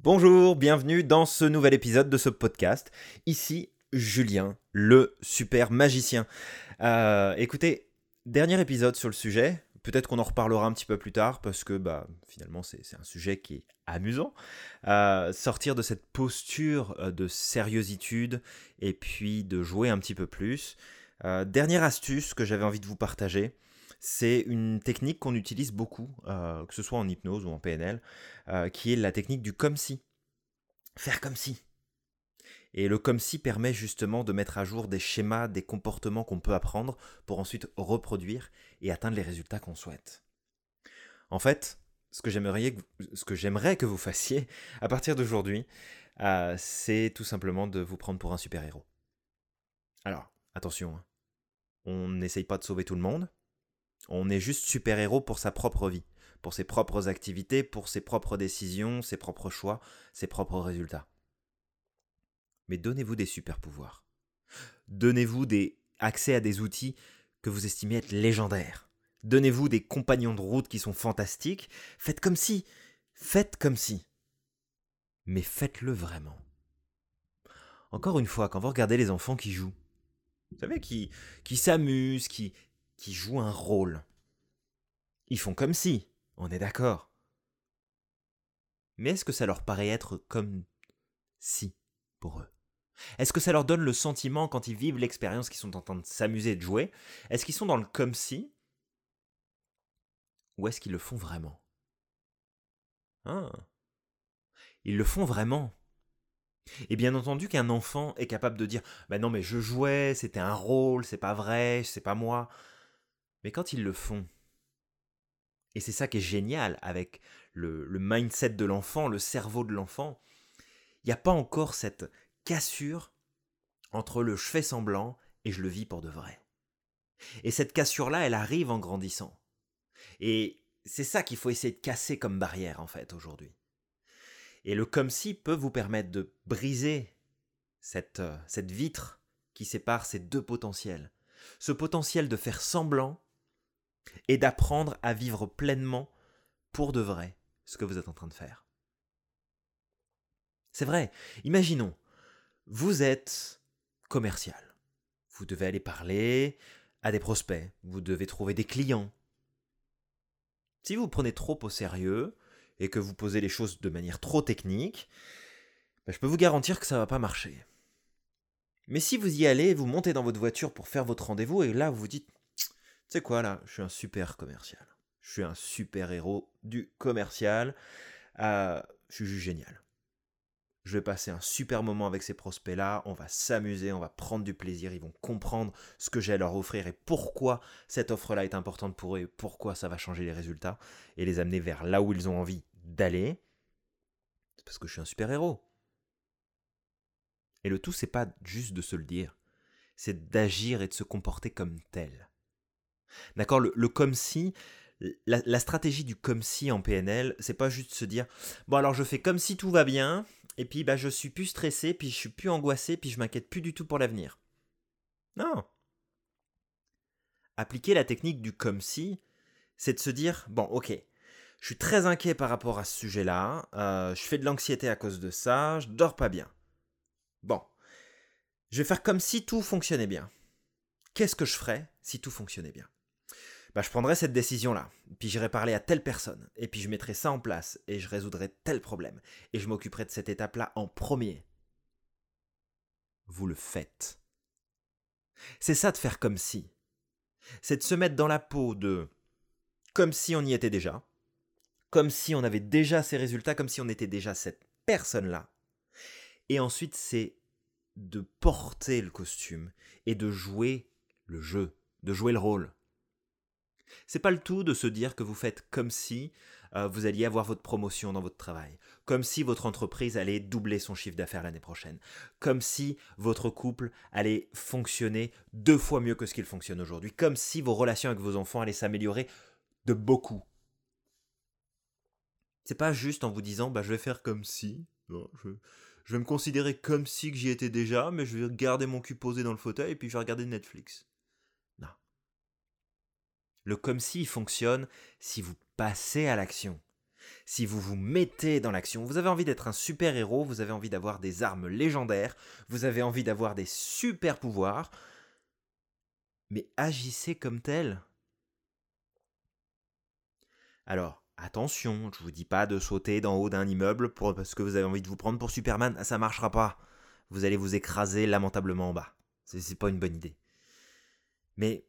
Bonjour, bienvenue dans ce nouvel épisode de ce podcast. Ici Julien, le super magicien. Euh, écoutez, dernier épisode sur le sujet. Peut-être qu'on en reparlera un petit peu plus tard parce que bah, finalement c'est un sujet qui est amusant. Euh, sortir de cette posture euh, de sérieuxitude et puis de jouer un petit peu plus. dernière astuce que j'avais envie de vous partager c'est une technique qu'on utilise beaucoup, euh, que ce soit en hypnose ou en PNL, euh, qui est la technique du comme si. Faire comme si. Et le comme si permet justement de mettre à jour des schémas, des comportements qu'on peut apprendre pour ensuite reproduire et atteindre les résultats qu'on souhaite. En fait, ce que j'aimerais que, vous fassiez à partir d'aujourd'hui, euh, c'est tout simplement de vous prendre pour un super-héros. Alors, attention, hein. on n'essaye pas de sauver tout le monde, on est juste super-héros pour sa propre vie, pour ses propres activités, pour ses propres décisions, ses propres choix, ses propres résultats. Mais donnez-vous des super-pouvoirs. Donnez-vous des accès à des outils que vous estimez être légendaires. Donnez-vous des compagnons de route qui sont fantastiques. Faites comme si. Faites comme si. Mais faites-le vraiment. Encore une fois, quand vous regardez les enfants qui jouent, vous savez, qui, qui s'amusent, qui, qui jouent un rôle. Ils font comme si, on est d'accord. Mais est-ce que ça leur paraît être comme si pour eux? Est-ce que ça leur donne le sentiment quand ils vivent l'expérience qu'ils sont en train de s'amuser de jouer Est-ce qu'ils sont dans le comme si? Ou est-ce qu'ils le font vraiment? Ah Ils le font vraiment. Et bien entendu qu'un enfant est capable de dire Bah non mais je jouais, c'était un rôle, c'est pas vrai, c'est pas moi. Mais quand ils le font, et c'est ça qui est génial avec le, mindset de l'enfant, le cerveau de l'enfant, il n'y a pas encore cette cassure entre le je fais semblant et je le vis pour de vrai. Et cette cassure-là, elle arrive en grandissant. Et c'est ça qu'il faut essayer de casser comme barrière, en fait, aujourd'hui. Et le comme si peut vous permettre de briser cette, euh, cette vitre qui sépare ces deux potentiels. Ce potentiel de faire semblant et d'apprendre à vivre pleinement pour de vrai ce que vous êtes en train de faire. C'est vrai, imaginons, vous êtes commercial. Vous devez aller parler à des prospects, vous devez trouver des clients. Si vous prenez trop au sérieux et que vous posez les choses de manière trop technique, ben, je peux vous garantir que ça ne va pas marcher. Mais si vous y allez, vous montez dans votre voiture pour faire votre rendez-vous et là vous vous dites sais quoi là Je suis un super commercial. Je suis un super héros du commercial. Euh, je suis juste génial. Je vais passer un super moment avec ces prospects-là, on va s'amuser, on va prendre du plaisir, ils vont comprendre ce que j'ai à leur offrir et pourquoi cette offre-là est importante pour eux pourquoi ça va changer les résultats et les amener vers là où ils ont envie d'aller. C'est parce que je suis un super héros. Et le tout, c'est pas juste de se le dire, c'est d'agir et de se comporter comme tel. D'accord le, comme si, la, stratégie du comme si en PNL, c'est pas juste se dire bon alors je fais comme si tout va bien et puis bah je suis plus stressé, puis je suis plus angoissé, puis je m'inquiète plus du tout pour l'avenir. Non. Appliquer la technique du comme si, c'est de se dire bon ok, je suis très inquiet par rapport à ce sujet-là, euh, je fais de l'anxiété à cause de ça, je dors pas bien. Bon, je vais faire comme si tout fonctionnait bien. Qu'est-ce que je ferais si tout fonctionnait bien? Bah, je prendrais cette décision-là, puis j'irai parler à telle personne, et puis je mettrai ça en place, et je résoudrai tel problème, et je m'occuperai de cette étape-là en premier. Vous le faites. C'est ça de faire comme si. C'est de se mettre dans la peau de comme si on y était déjà, comme si on avait déjà ces résultats, comme si on était déjà cette personne-là. Et ensuite, c'est de porter le costume et de jouer le jeu, de jouer le rôle. C'est pas le tout de se dire que vous faites comme si euh, vous alliez avoir votre promotion dans votre travail, comme si votre entreprise allait doubler son chiffre d'affaires l'année prochaine, comme si votre couple allait fonctionner deux fois mieux que ce qu'il fonctionne aujourd'hui, comme si vos relations avec vos enfants allaient s'améliorer de beaucoup. C'est pas juste en vous disant bah je vais faire comme si, je, je vais me considérer comme si que j'y étais déjà, mais je vais garder mon cul posé dans le fauteuil et puis je vais regarder Netflix. Le comme si fonctionne si vous passez à l'action. si vous vous mettez dans l'action, vous avez envie d'être un super-héros, vous avez envie d'avoir des armes légendaires, vous avez envie d'avoir des super pouvoirs, mais agissez comme tel. Alors, attention, je vous dis pas de sauter d'en haut d'un immeuble parce que vous avez envie de vous prendre pour Superman, ça marchera pas. Vous allez vous écraser lamentablement en bas. C'est pas une bonne idée. Mais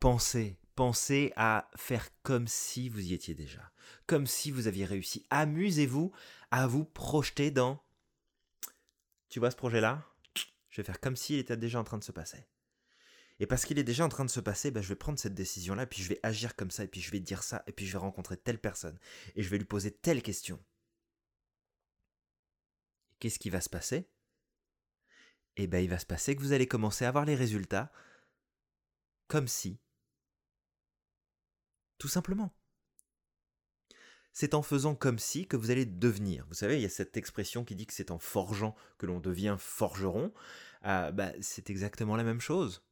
pensez, pensez à faire comme si vous y étiez déjà, comme si vous aviez réussi. Amusez-vous à vous projeter dans... Tu vois ce projet-là? Je vais faire comme s'il était déjà en train de se passer. Et parce qu'il est déjà en train de se passer, bah, je vais prendre cette décision-là, puis je vais agir comme ça, et puis je vais dire ça, et puis je vais rencontrer telle personne, et je vais lui poser telle question. Qu'est-ce qui va se passer? Eh bien, il va se passer que vous allez commencer à avoir les résultats comme si. Tout simplement. C'est en faisant comme si que vous allez devenir. Vous savez, il y a cette expression qui dit que c'est en forgeant que l'on devient forgeron. Ah, bah, c'est exactement la même chose.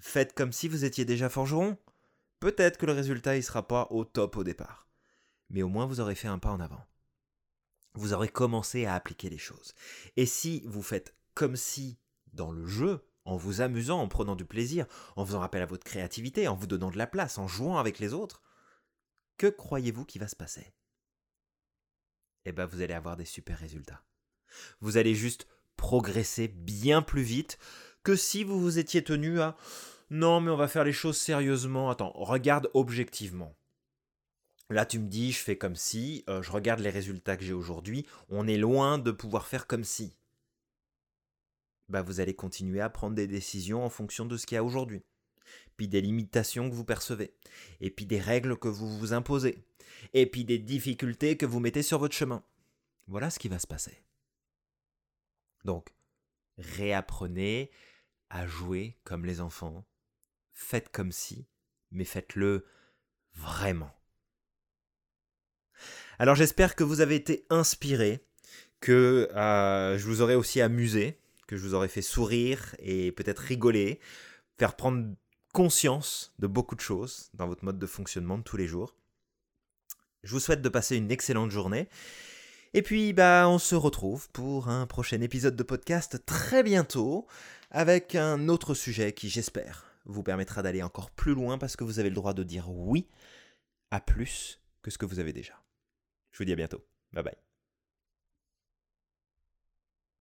Faites comme si vous étiez déjà forgeron. Peut-être que le résultat ne sera pas au top au départ. Mais au moins vous aurez fait un pas en avant. Vous aurez commencé à appliquer les choses. Et si vous faites comme si dans le jeu, en vous amusant, en prenant du plaisir, en faisant appel à votre créativité, en vous donnant de la place, en jouant avec les autres, que croyez-vous qui va se passer? Eh bien, vous allez avoir des super résultats. Vous allez juste progresser bien plus vite que si vous vous étiez tenu à non, mais on va faire les choses sérieusement. Attends, regarde objectivement. Là, tu me dis, je fais comme si, euh, je regarde les résultats que j'ai aujourd'hui, on est loin de pouvoir faire comme si. Bah, vous allez continuer à prendre des décisions en fonction de ce qu'il y a aujourd'hui. Puis des limitations que vous percevez. Et puis des règles que vous vous imposez. Et puis des difficultés que vous mettez sur votre chemin. Voilà ce qui va se passer. Donc, réapprenez à jouer comme les enfants. Faites comme si, mais faites-le vraiment. Alors j'espère que vous avez été inspiré, que euh, je vous aurai aussi amusé, que je vous aurai fait sourire et peut-être rigoler, faire prendre conscience de beaucoup de choses dans votre mode de fonctionnement de tous les jours. Je vous souhaite de passer une excellente journée. Et puis, bah, on se retrouve pour un prochain épisode de podcast très bientôt avec un autre sujet qui, j'espère, vous permettra d'aller encore plus loin parce que vous avez le droit de dire oui à plus que ce que vous avez déjà. Je vous dis à bientôt. Bye bye.